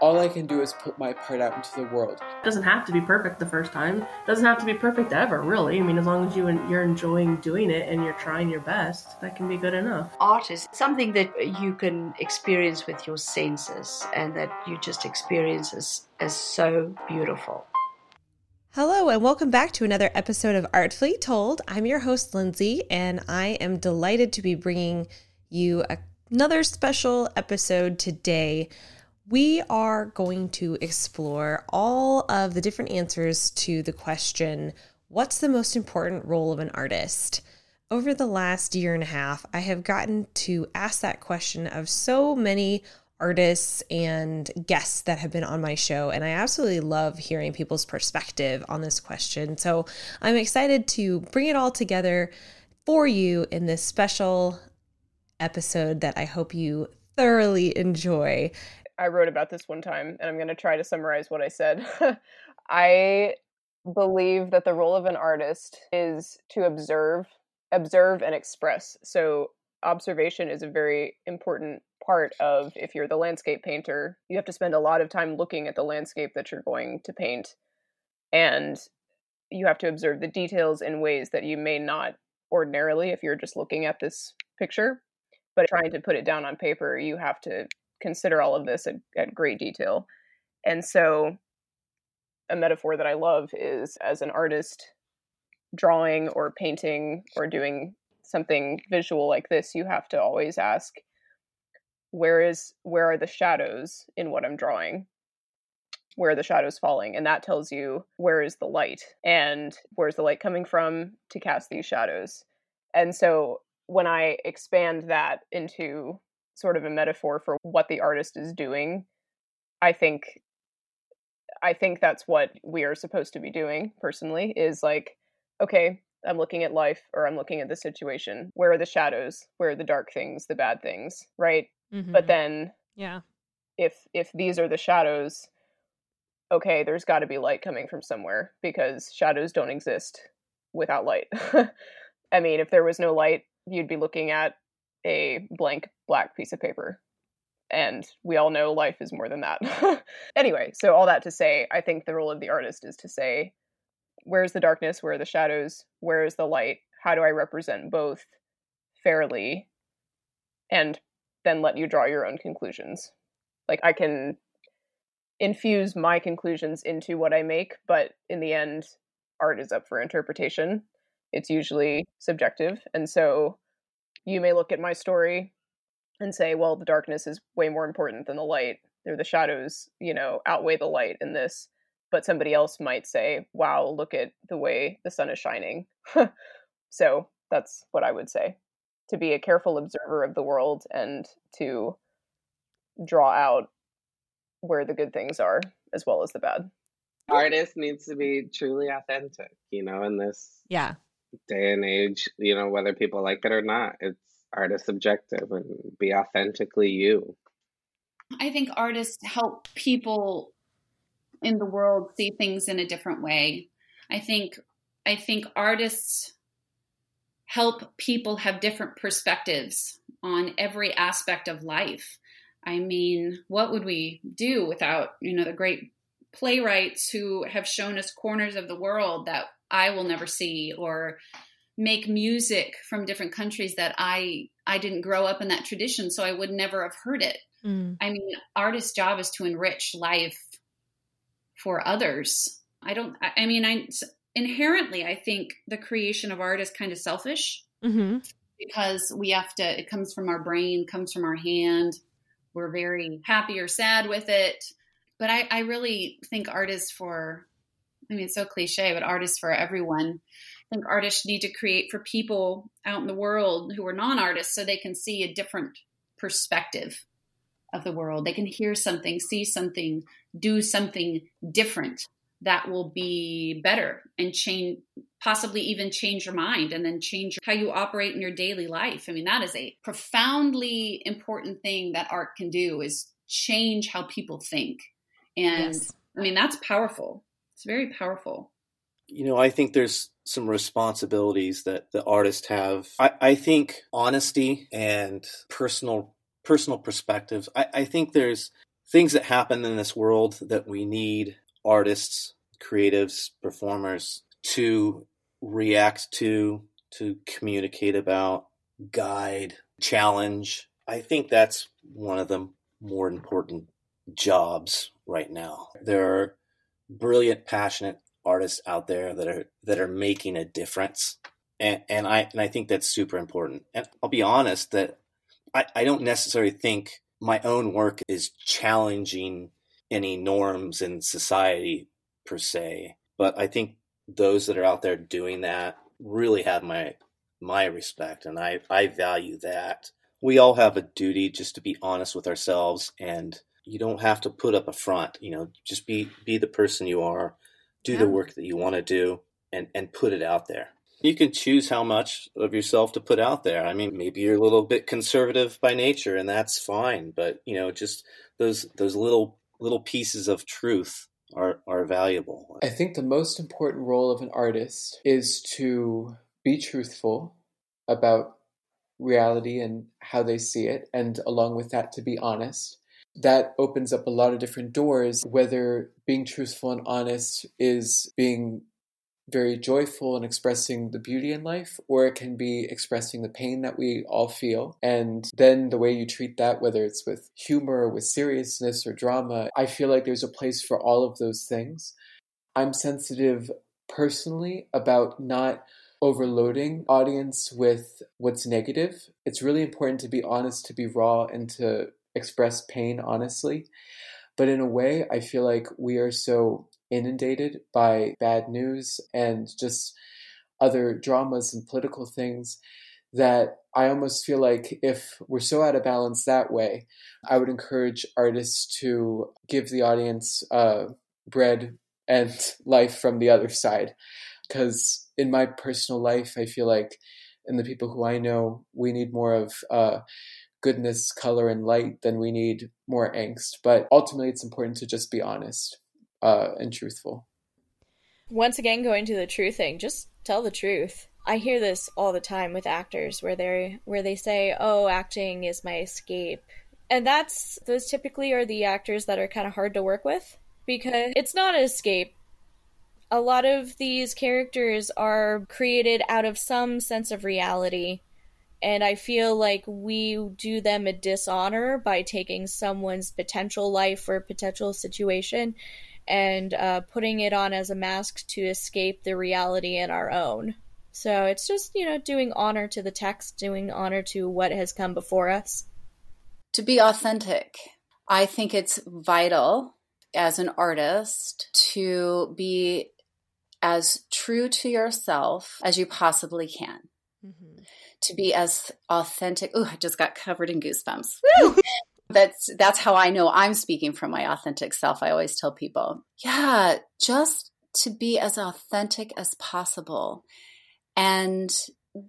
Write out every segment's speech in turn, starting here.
all I can do is put my part out into the world. It doesn't have to be perfect the first time. It doesn't have to be perfect ever, really. I mean, as long as you you're enjoying doing it and you're trying your best, that can be good enough. Art is something that you can experience with your senses and that you just experience as, as so beautiful. Hello, and welcome back to another episode of Artfully Told. I'm your host, Lindsay, and I am delighted to be bringing you another special episode today we are going to explore all of the different answers to the question what's the most important role of an artist? Over the last year and a half, I have gotten to ask that question of so many artists and guests that have been on my show, and I absolutely love hearing people's perspective on this question. So I'm excited to bring it all together for you in this special episode that I hope you thoroughly enjoy. I wrote about this one time, and I'm going to try to summarize what I said. I believe that the role of an artist is to observe, observe and express. So observation is a very important part of if you're the landscape painter, you have to spend a lot of time looking at the landscape that you're going to paint and you have to observe the details in ways that you may not ordinarily if you're just looking at this picture but trying to put it down on paper you have to consider all of this at, at great detail. And so, a metaphor that I love is as an artist drawing or painting or doing something visual like this, you have to always ask, where is where are the shadows in what I'm drawing? Where are the shadows falling? And that tells you where is the light and where's the light coming from to cast these shadows. And so when I expand that into sort of a metaphor for what the artist is doing i think i think that's what we are supposed to be doing personally is like okay i'm looking at life or i'm looking at the situation. Where are the shadows? Where are the dark things the bad things? Right? Mm-hmm. but then yeah. if if these are the shadows okay there's got to be light coming from somewhere because shadows don't exist without light. I mean if there was no light you'd be looking at a blank black piece of paper. And we all know life is more than that. anyway, so all that to say, I think the role of the artist is to say, where's the darkness? Where are the shadows? Where is the light? How do I represent both fairly? And then let you draw your own conclusions. Like, I can infuse my conclusions into what I make, but in the end, art is up for interpretation. It's usually subjective. And so you may look at my story and say, well, the darkness is way more important than the light. Or the shadows, you know, outweigh the light in this. But somebody else might say, wow, look at the way the sun is shining. so that's what I would say to be a careful observer of the world and to draw out where the good things are as well as the bad. Artist needs to be truly authentic, you know, in this yeah day and age, you know, whether people like it or not, it's art is subjective and be authentically you. I think artists help people in the world see things in a different way. I think I think artists help people have different perspectives on every aspect of life. I mean, what would we do without, you know, the great playwrights who have shown us corners of the world that I will never see or make music from different countries that I I didn't grow up in that tradition so I would never have heard it. Mm. I mean, artist's job is to enrich life for others. I don't I, I mean I inherently I think the creation of art is kind of selfish. Mm-hmm. Because we have to it comes from our brain, comes from our hand. We're very happy or sad with it. But I, I really think art is for I mean, it's so cliche, but artists for everyone. I think artists need to create for people out in the world who are non artists so they can see a different perspective of the world. They can hear something, see something, do something different that will be better and change, possibly even change your mind and then change how you operate in your daily life. I mean, that is a profoundly important thing that art can do is change how people think. And yes I mean, that's powerful. It's very powerful. You know, I think there's some responsibilities that the artists have. I, I think honesty and personal personal perspectives. I, I think there's things that happen in this world that we need artists, creatives, performers to react to, to communicate about, guide, challenge. I think that's one of the more important jobs right now. There are brilliant, passionate artists out there that are that are making a difference. And and I and I think that's super important. And I'll be honest that I, I don't necessarily think my own work is challenging any norms in society per se. But I think those that are out there doing that really have my my respect and I, I value that. We all have a duty just to be honest with ourselves and you don't have to put up a front, you know, just be be the person you are, do yeah. the work that you want to do and and put it out there. You can choose how much of yourself to put out there. I mean, maybe you're a little bit conservative by nature and that's fine, but you know, just those those little little pieces of truth are are valuable. I think the most important role of an artist is to be truthful about reality and how they see it, and along with that, to be honest. That opens up a lot of different doors, whether being truthful and honest is being very joyful and expressing the beauty in life, or it can be expressing the pain that we all feel. And then the way you treat that, whether it's with humor, or with seriousness, or drama, I feel like there's a place for all of those things. I'm sensitive personally about not overloading audience with what's negative. It's really important to be honest, to be raw, and to express pain honestly. But in a way, I feel like we are so inundated by bad news and just other dramas and political things that I almost feel like if we're so out of balance that way, I would encourage artists to give the audience uh, bread and life from the other side. Because in my personal life, I feel like, and the people who I know, we need more of uh, goodness, color, and light then we need more angst. But ultimately, it's important to just be honest uh, and truthful. Once again, going to the true thing, just tell the truth. I hear this all the time with actors where they where they say, "Oh, acting is my escape," and that's those typically are the actors that are kind of hard to work with because it's not an escape. A lot of these characters are created out of some sense of reality and I feel like we do them a dishonor by taking someone's potential life or potential situation and uh, putting it on as a mask to escape the reality in our own. So it's just, you know, doing honor to the text, doing honor to what has come before us. To be authentic, I think it's vital as an artist to be as true to yourself as you possibly can. Mm-hmm. To be as authentic. Oh, I just got covered in goosebumps. Woo! that's that's how I know I'm speaking from my authentic self. I always tell people, yeah, just to be as authentic as possible. And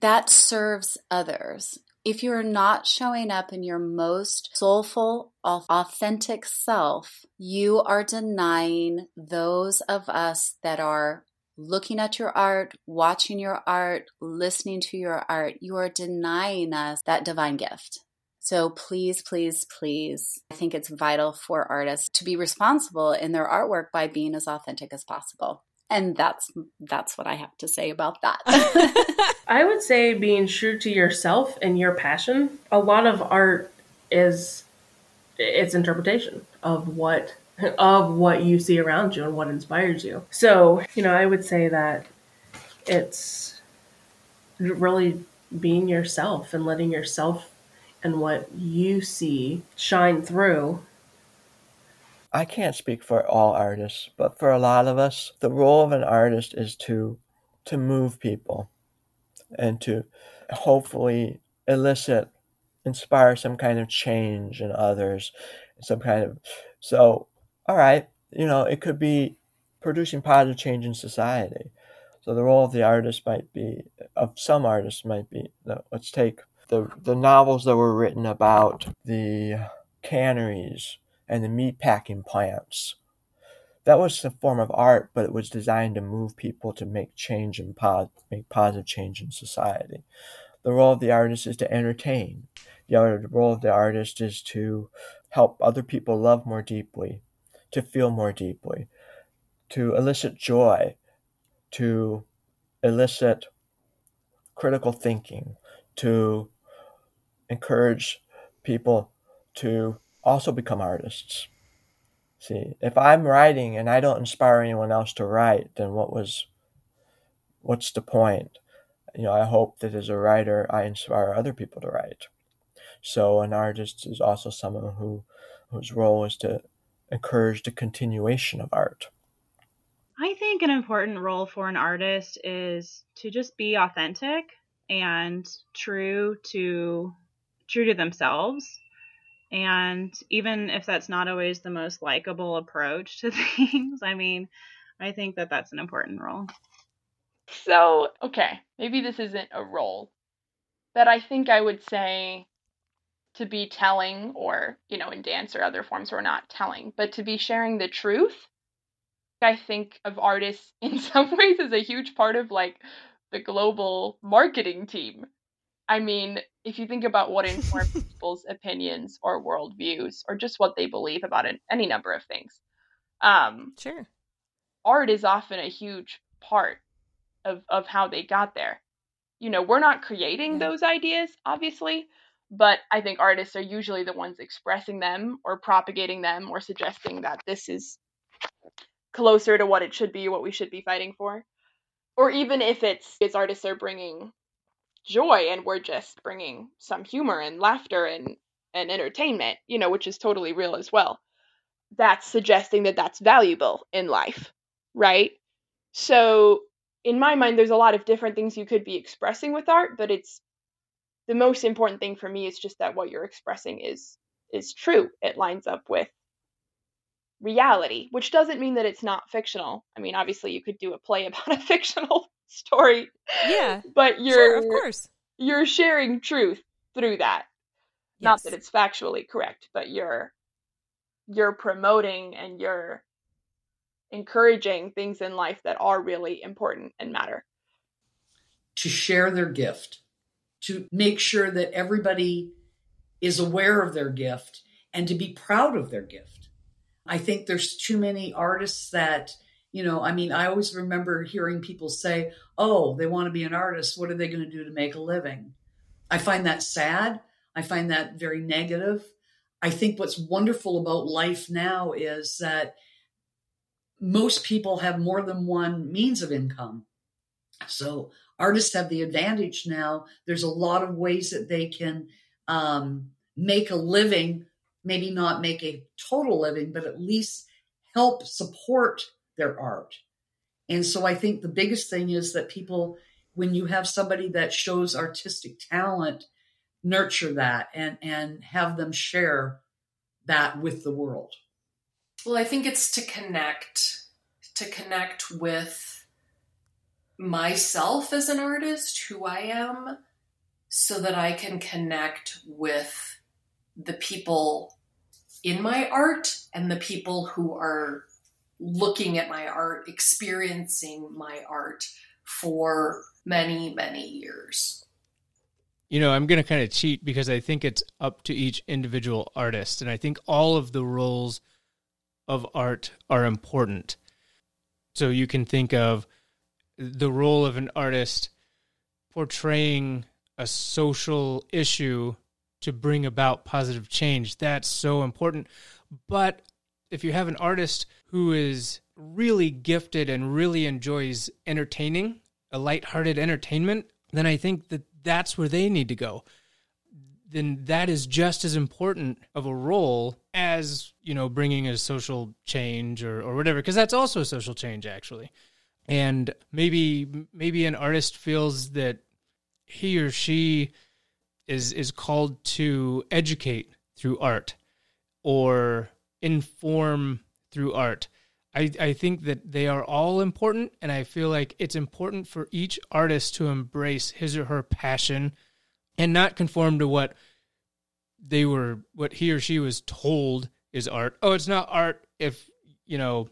that serves others. If you're not showing up in your most soulful, authentic self, you are denying those of us that are looking at your art, watching your art, listening to your art. You are denying us that divine gift. So please, please, please, I think it's vital for artists to be responsible in their artwork by being as authentic as possible. And that's that's what I have to say about that. I would say being true to yourself and your passion. A lot of art is its interpretation of what of what you see around you and what inspires you. So, you know, I would say that it's really being yourself and letting yourself and what you see shine through. I can't speak for all artists, but for a lot of us, the role of an artist is to to move people and to hopefully elicit inspire some kind of change in others some kind of so all right you know it could be producing positive change in society so the role of the artist might be of some artists might be let's take the the novels that were written about the canneries and the meat packing plants. that was a form of art, but it was designed to move people to make change and pos- make positive change in society. The role of the artist is to entertain. The role of the artist is to help other people love more deeply, to feel more deeply, to elicit joy, to elicit critical thinking, to encourage people to also become artists. See, if I'm writing and I don't inspire anyone else to write, then what was what's the point? You know, I hope that as a writer I inspire other people to write. So an artist is also someone who whose role is to encourage the continuation of art. I think an important role for an artist is to just be authentic and true to true to themselves and even if that's not always the most likable approach to things, I mean, I think that that's an important role. So, okay, maybe this isn't a role, but I think I would say to be telling, or, you know, in dance or other forms, we're not telling, but to be sharing the truth. I think of artists in some ways as a huge part of like the global marketing team. I mean, if you think about what informs people's opinions or worldviews or just what they believe about it, any number of things, um, sure, art is often a huge part of of how they got there. You know, we're not creating yeah. those ideas, obviously, but I think artists are usually the ones expressing them or propagating them or suggesting that this is closer to what it should be, what we should be fighting for. Or even if it's, it's artists are bringing joy and we're just bringing some humor and laughter and and entertainment you know which is totally real as well that's suggesting that that's valuable in life right so in my mind there's a lot of different things you could be expressing with art but it's the most important thing for me is just that what you're expressing is is true it lines up with reality which doesn't mean that it's not fictional i mean obviously you could do a play about a fictional story. Yeah. But you're sure, of course. You're sharing truth through that. Yes. Not that it's factually correct, but you're you're promoting and you're encouraging things in life that are really important and matter. To share their gift, to make sure that everybody is aware of their gift and to be proud of their gift. I think there's too many artists that you know, I mean, I always remember hearing people say, oh, they want to be an artist. What are they going to do to make a living? I find that sad. I find that very negative. I think what's wonderful about life now is that most people have more than one means of income. So artists have the advantage now. There's a lot of ways that they can um, make a living, maybe not make a total living, but at least help support their art. And so I think the biggest thing is that people, when you have somebody that shows artistic talent, nurture that and, and have them share that with the world. Well, I think it's to connect, to connect with myself as an artist, who I am, so that I can connect with the people in my art and the people who are looking at my art, experiencing my art for many, many years. You know, I'm going to kind of cheat because I think it's up to each individual artist. And I think all of the roles of art are important. So you can think of the role of an artist portraying a social issue to bring about positive change. That's so important. But if you have an artist who is really gifted and really enjoys entertaining, a light-hearted entertainment, then I think that that's where they need to go. Then that is just as important of a role as, you know, bringing a social change or, or whatever, because that's also a social change, actually. And maybe maybe an artist feels that he or she is is called to educate through art or inform through art. I, I think that they are all important, and I feel like it's important for each artist to embrace his or her passion and not conform to what they were, what he or she was told is art. Oh, it's not art if, you know,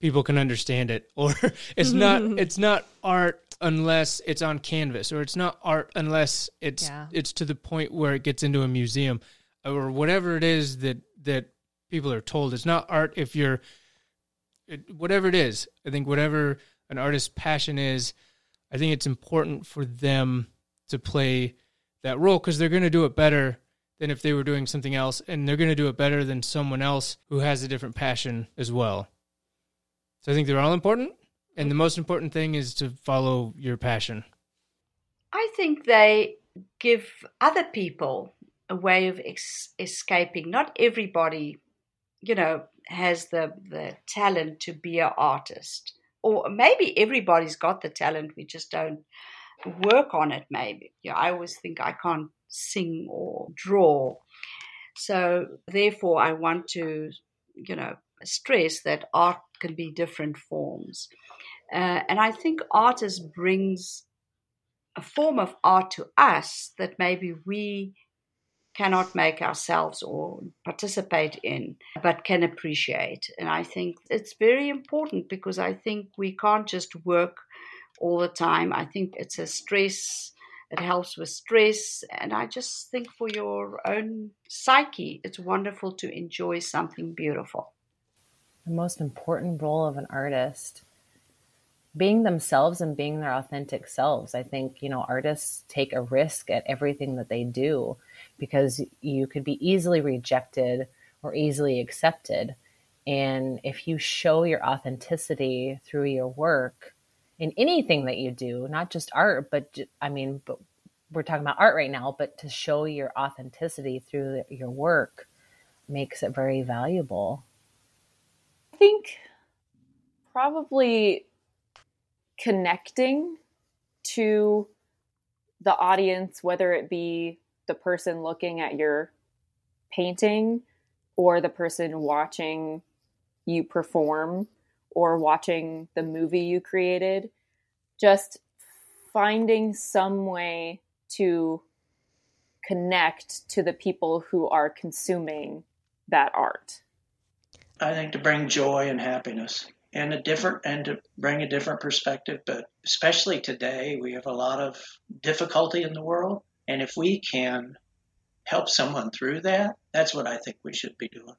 people can understand it. Or it's not it's not art unless it's on canvas or it's not art unless it's Yeah. it's to the point where it gets into a museum or whatever it is that that people are told. It's not art if you're it, whatever it is. I think whatever an artist's passion is i think it's important for them to play that role because they're going to do it better than if they were doing something else and they're going to do it better than someone else who has a different passion as well so I think they're all important, and the most important thing is to follow your passion. I think they give other people a way of ex- escaping. Not everybody, you know, has the, the talent to be an artist. Or maybe everybody's got the talent, we just don't work on it, maybe. Yeah, I always think I can't sing or draw. So, therefore, I want to, you know, stress that art can be different forms. Uh, and I think artists brings a form of art to us that maybe we cannot make ourselves or participate in, but can appreciate. And I think it's very important because I think we can't just work all the time. I think it's a stress, it helps with stress. And I just think for your own psyche, it's wonderful to enjoy something beautiful. The most important role of an artist being themselves and being their authentic selves. I think you know artists take a risk at everything that they do because you could be easily rejected or easily accepted. And if you show your authenticity through your work in anything that you do not just art but I mean but we're talking about art right now but to show your authenticity through your work makes it very valuable think probably connecting to the audience, whether it be the person looking at your painting or the person watching you perform or watching the movie you created, just finding some way to connect to the people who are consuming that art. I think to bring joy and happiness and a different and to bring a different perspective. But especially today, we have a lot of difficulty in the world, and if we can help someone through that, that's what I think we should be doing.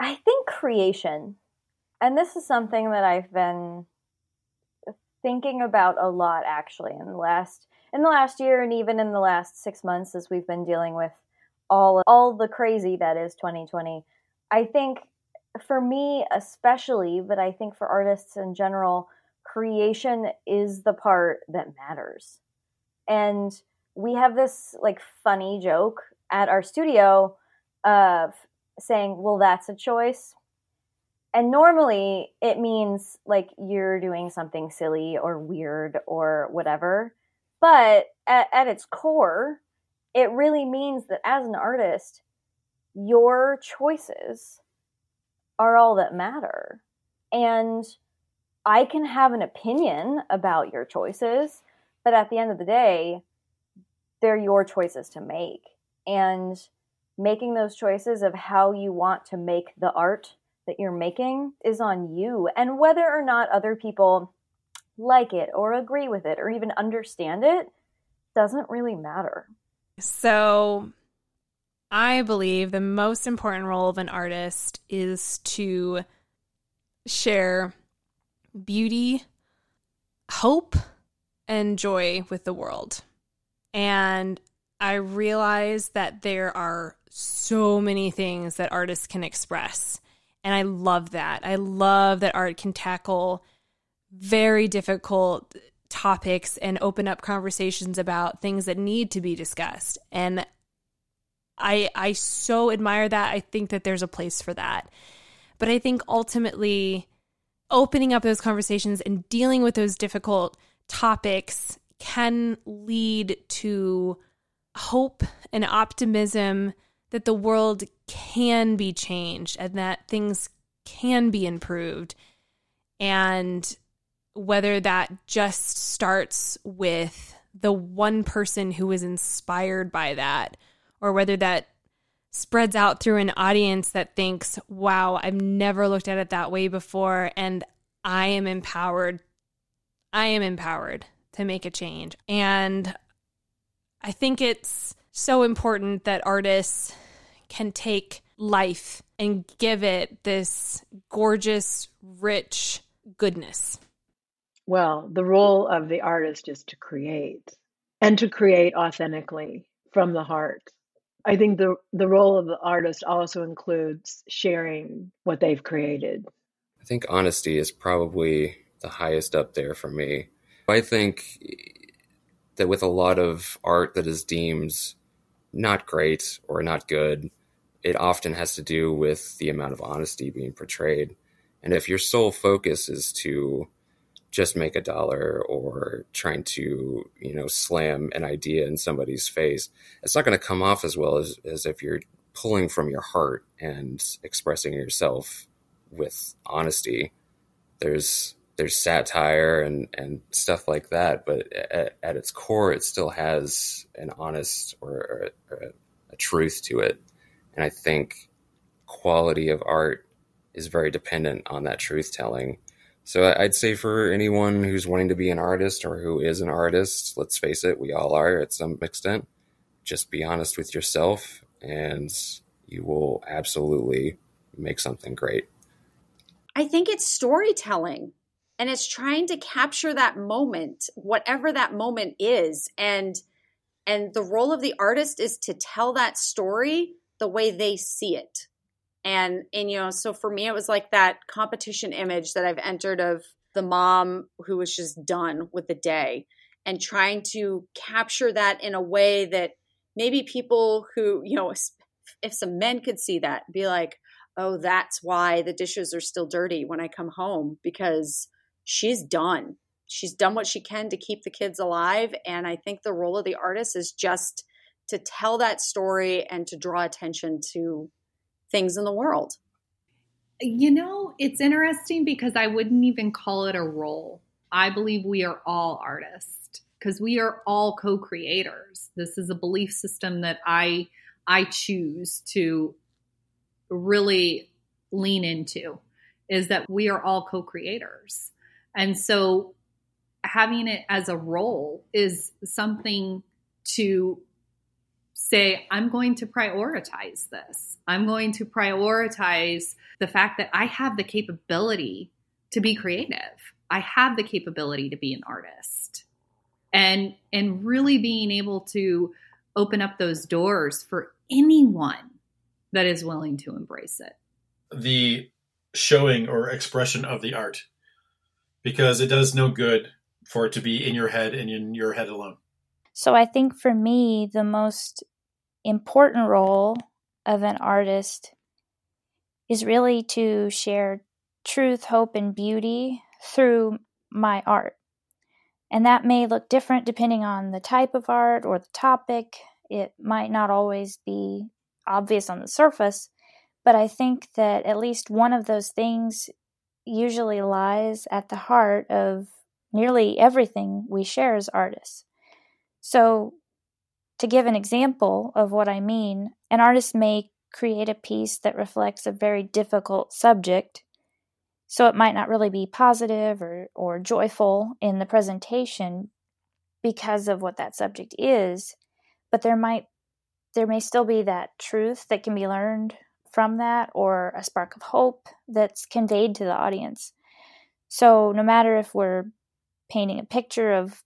I think creation, and this is something that I've been thinking about a lot actually in the last in the last year and even in the last 6 months as we've been dealing with all all the crazy that is 2020. I think for me especially, but I think for artists in general, creation is the part that matters. And we have this like funny joke at our studio of saying, "Well, that's a choice." And normally it means like you're doing something silly or weird or whatever. But at, at its core, it really means that as an artist, your choices are all that matter. And I can have an opinion about your choices, but at the end of the day, they're your choices to make. And making those choices of how you want to make the art that you're making is on you. And whether or not other people like it or agree with it or even understand it doesn't really matter. So, I believe the most important role of an artist is to share beauty, hope, and joy with the world. And I realize that there are so many things that artists can express. And I love that. I love that art can tackle very difficult topics and open up conversations about things that need to be discussed. And I I so admire that. I think that there's a place for that. But I think ultimately opening up those conversations and dealing with those difficult topics can lead to hope and optimism that the world can be changed and that things can be improved. And whether that just starts with the one person who is inspired by that, or whether that spreads out through an audience that thinks, wow, I've never looked at it that way before. And I am empowered. I am empowered to make a change. And I think it's so important that artists can take life and give it this gorgeous, rich goodness. Well, the role of the artist is to create and to create authentically from the heart. I think the the role of the artist also includes sharing what they've created. I think honesty is probably the highest up there for me. I think that with a lot of art that is deemed not great or not good, it often has to do with the amount of honesty being portrayed. And if your sole focus is to just make a dollar or trying to, you know, slam an idea in somebody's face, it's not going to come off as well as, as if you're pulling from your heart and expressing yourself with honesty. There's there's satire and, and stuff like that, but at, at its core, it still has an honest or, or, or a truth to it. And I think quality of art is very dependent on that truth telling. So I'd say for anyone who's wanting to be an artist or who is an artist, let's face it, we all are at some extent. Just be honest with yourself and you will absolutely make something great. I think it's storytelling and it's trying to capture that moment, whatever that moment is. And and the role of the artist is to tell that story the way they see it. And and you know, so for me it was like that competition image that I've entered of the mom who was just done with the day and trying to capture that in a way that maybe people who, you know, if some men could see that, be like, "Oh, that's why the dishes are still dirty when I come home because she's done. She's done what she can to keep the kids alive and I think the role of the artist is just to tell that story and to draw attention to things in the world. You know, it's interesting because I wouldn't even call it a role. I believe we are all artists because we are all co-creators. This is a belief system that I I choose to really lean into is that we are all co-creators. And so having it as a role is something to say, I'm going to prioritize this. I'm going to prioritize the fact that I have the capability to be creative. I have the capability to be an artist. And and really being able to open up those doors for anyone that is willing to embrace it. The showing or expression of the art because it does no good for it to be in your head and in your head alone. So I think for me, the most important role of an artist is really to share truth, hope, and beauty through my art. And that may look different depending on the type of art or the topic. It might not always be obvious on the surface, but I think that at least one of those things usually lies at the heart of nearly everything we share as artists. So, to give an example of what I mean, an artist may create a piece that reflects a very difficult subject, so it might not really be positive or, or joyful in the presentation because of what that subject is, but there might there may still be that truth that can be learned from that or a spark of hope that's conveyed to the audience. So, no matter if we're painting a picture of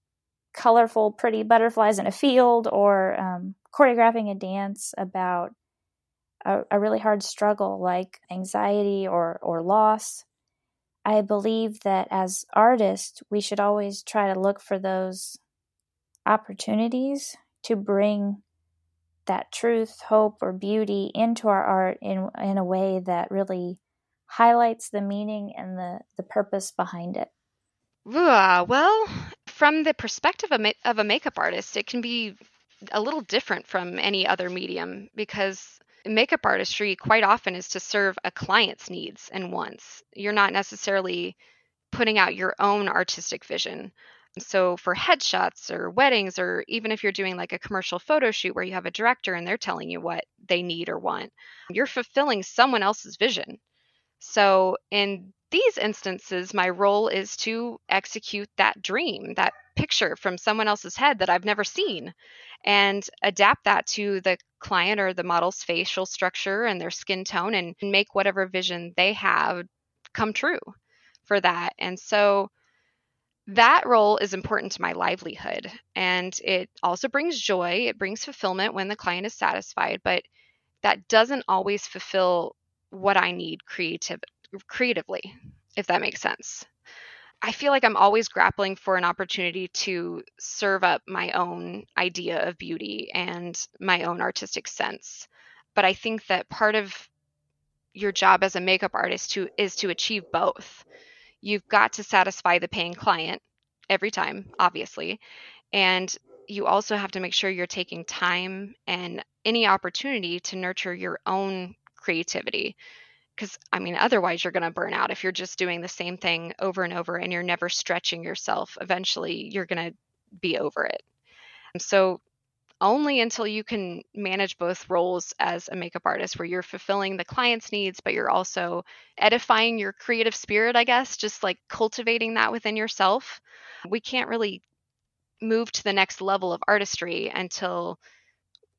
colorful, pretty butterflies in a field or um, choreographing a dance about a, a really hard struggle like anxiety or, or loss, I believe that as artists, we should always try to look for those opportunities to bring that truth, hope, or beauty into our art in in a way that really highlights the meaning and the the purpose behind it. Uh, well, from the perspective of, ma- of a makeup artist, it can be a little different from any other medium because makeup artistry quite often is to serve a client's needs and wants. You're not necessarily putting out your own artistic vision. So, for headshots or weddings, or even if you're doing like a commercial photo shoot where you have a director and they're telling you what they need or want, you're fulfilling someone else's vision. So, in these instances, my role is to execute that dream, that picture from someone else's head that I've never seen, and adapt that to the client or the model's facial structure and their skin tone and make whatever vision they have come true for that. And so, that role is important to my livelihood and it also brings joy it brings fulfillment when the client is satisfied but that doesn't always fulfill what i need creative creatively if that makes sense i feel like i'm always grappling for an opportunity to serve up my own idea of beauty and my own artistic sense but i think that part of your job as a makeup artist to is to achieve both you've got to satisfy the paying client every time, obviously. And you also have to make sure you're taking time and any opportunity to nurture your own creativity. Because, I mean, otherwise you're going to burn out if you're just doing the same thing over and over and you're never stretching yourself. Eventually, you're going to be over it. Um, so, only until you can manage both roles as a makeup artist where you're fulfilling the client's needs but you're also edifying your creative spirit i guess just like cultivating that within yourself we can't really move to the next level of artistry until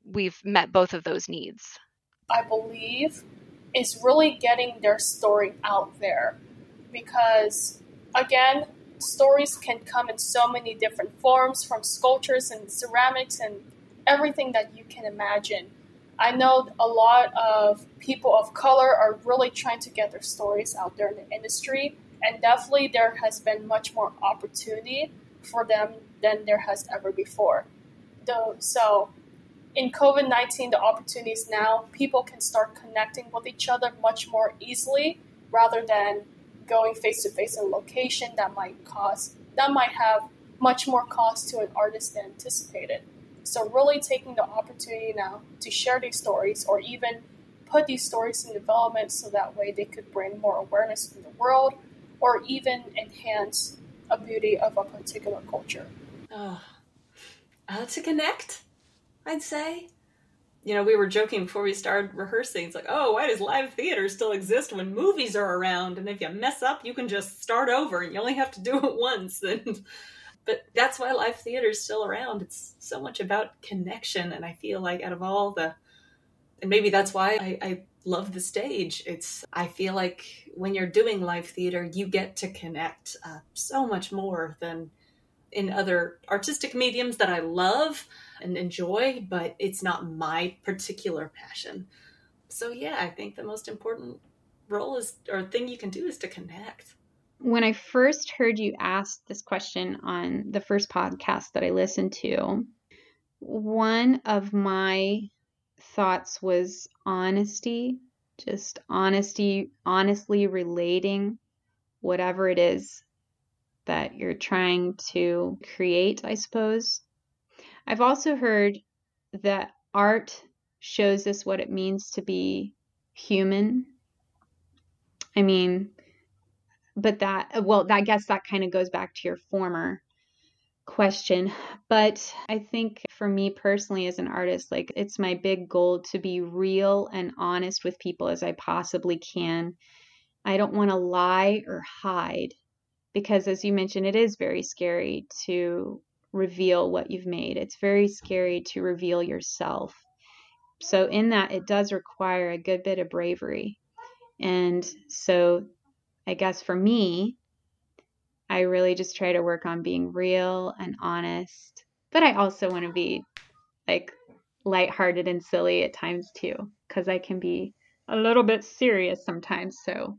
we've met both of those needs i believe is really getting their story out there because again stories can come in so many different forms from sculptures and ceramics and everything that you can imagine. I know a lot of people of color are really trying to get their stories out there in the industry, and definitely there has been much more opportunity for them than there has ever before. So, in COVID 19, the opportunities now, people can start connecting with each other much more easily rather than going face to face in a location that might cost, that might have much more cost to an artist than anticipated. So, really taking the opportunity now to share these stories or even put these stories in development so that way they could bring more awareness in the world or even enhance a beauty of a particular culture. Oh, uh, to connect, I'd say. You know, we were joking before we started rehearsing. It's like, oh, why does live theater still exist when movies are around? And if you mess up, you can just start over and you only have to do it once. And but that's why live theater is still around. It's so much about connection, and I feel like out of all the, and maybe that's why I, I love the stage. It's I feel like when you're doing live theater, you get to connect uh, so much more than in other artistic mediums that I love and enjoy, but it's not my particular passion. So yeah, I think the most important role is or thing you can do is to connect when I first heard you ask this question on the first podcast that I listened to, one of my thoughts was honesty, just honesty, honestly relating whatever it is that you're trying to create, I suppose. I've also heard that art shows us what it means to be human. I mean, but that well i guess that kind of goes back to your former question but i think for me personally as an artist like it's my big goal to be real and honest with people as i possibly can i don't want to lie or hide because as you mentioned it is very scary to reveal what you've made it's very scary to reveal yourself so in that it does require a good bit of bravery and so I guess for me, I really just try to work on being real and honest. But I also want to be like lighthearted and silly at times too, because I can be a little bit serious sometimes. So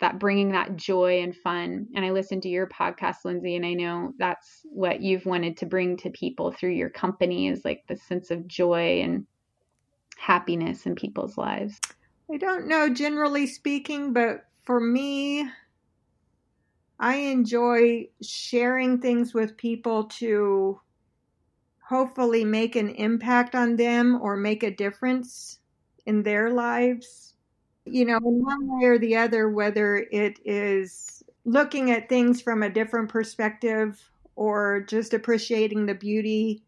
that bringing that joy and fun. And I listened to your podcast, Lindsay, and I know that's what you've wanted to bring to people through your company is like the sense of joy and happiness in people's lives. I don't know, generally speaking, but for me, I enjoy sharing things with people to hopefully make an impact on them or make a difference in their lives. You know, in one way or the other, whether it is looking at things from a different perspective or just appreciating the beauty,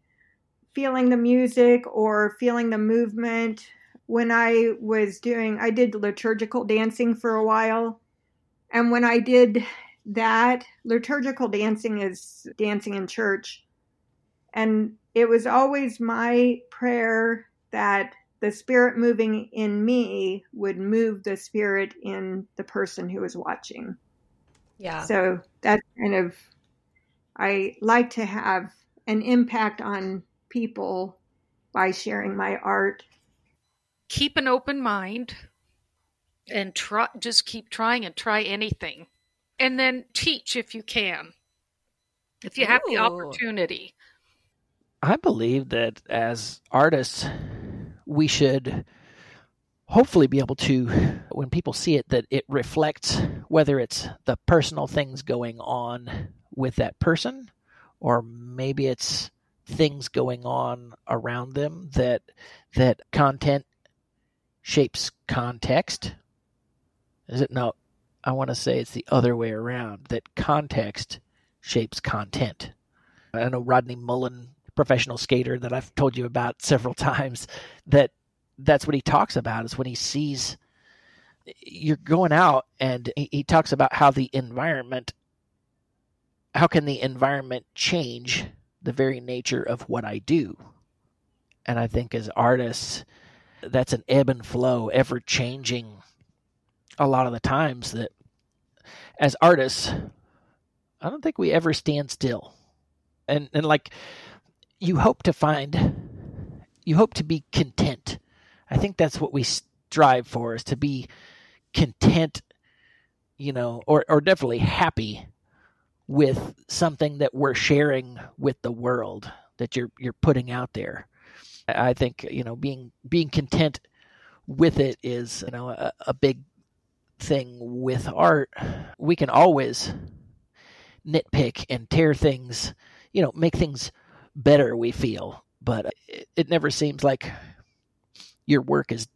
feeling the music or feeling the movement. When I was doing, I did liturgical dancing for a while. And when I did that, liturgical dancing is dancing in church. And it was always my prayer that the spirit moving in me would move the spirit in the person who is watching. Yeah. So that's kind of, I like to have an impact on people by sharing my art. Keep an open mind and try, just keep trying and try anything. And then teach if you can, if you have the opportunity. I believe that as artists, we should hopefully be able to, when people see it, that it reflects whether it's the personal things going on with that person, or maybe it's things going on around them that that content shapes context. Is it no? I want to say it's the other way around. That context shapes content. I know Rodney Mullen, professional skater that I've told you about several times, that that's what he talks about is when he sees you're going out and he, he talks about how the environment how can the environment change the very nature of what I do? And I think as artists, that's an ebb and flow, ever changing a lot of the times that as artists, I don't think we ever stand still. And and like you hope to find you hope to be content. I think that's what we strive for is to be content, you know, or or definitely happy with something that we're sharing with the world that you're you're putting out there. I think you know being being content with it is you know a, a big thing with art. We can always nitpick and tear things, you know, make things better. We feel, but it, it never seems like your work is.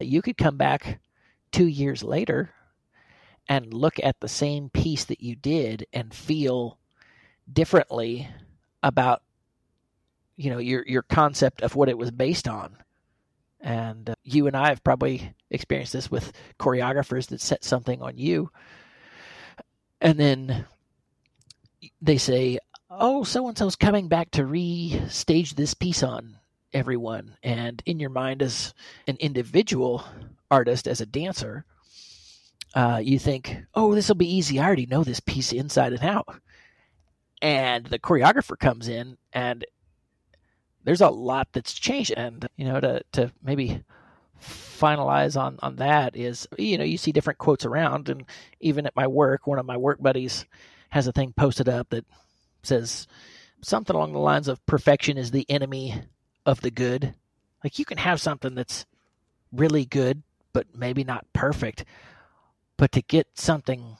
You could come back two years later and look at the same piece that you did and feel differently about you know your your concept of what it was based on and uh, you and I have probably experienced this with choreographers that set something on you and then they say oh so and so's coming back to re-stage this piece on everyone and in your mind as an individual artist as a dancer uh, you think, oh, this will be easy. I already know this piece inside and out. And the choreographer comes in, and there's a lot that's changed. And you know, to to maybe finalize on on that is, you know, you see different quotes around, and even at my work, one of my work buddies has a thing posted up that says something along the lines of "perfection is the enemy of the good." Like you can have something that's really good, but maybe not perfect. But to get something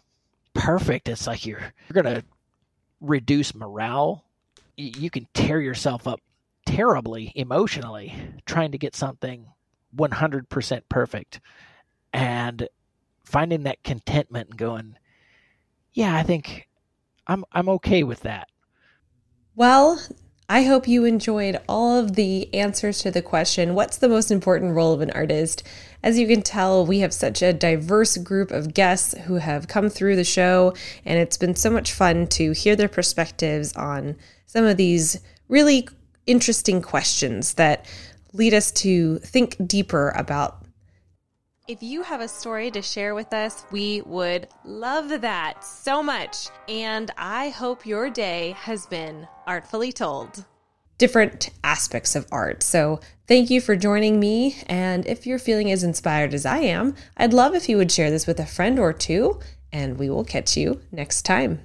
perfect it's like you're you're to reduce morale. You can tear yourself up terribly emotionally trying to get something 100% perfect. And finding that contentment and going yeah i think i'm i'm okay with that Well, I hope you enjoyed all of the answers to the question what's the most important role of an artist? As you can tell, we have such a diverse group of guests who have come through the show, and it's been so much fun to hear their perspectives on some of these really interesting questions that lead us to think deeper about if you have a story to share with us, we would love that so much. And I hope your day has been artfully told. Different aspects of art. So, thank you for joining me. And if you're feeling as inspired as I am, I'd love if you would share this with a friend or two. And we will catch you next time.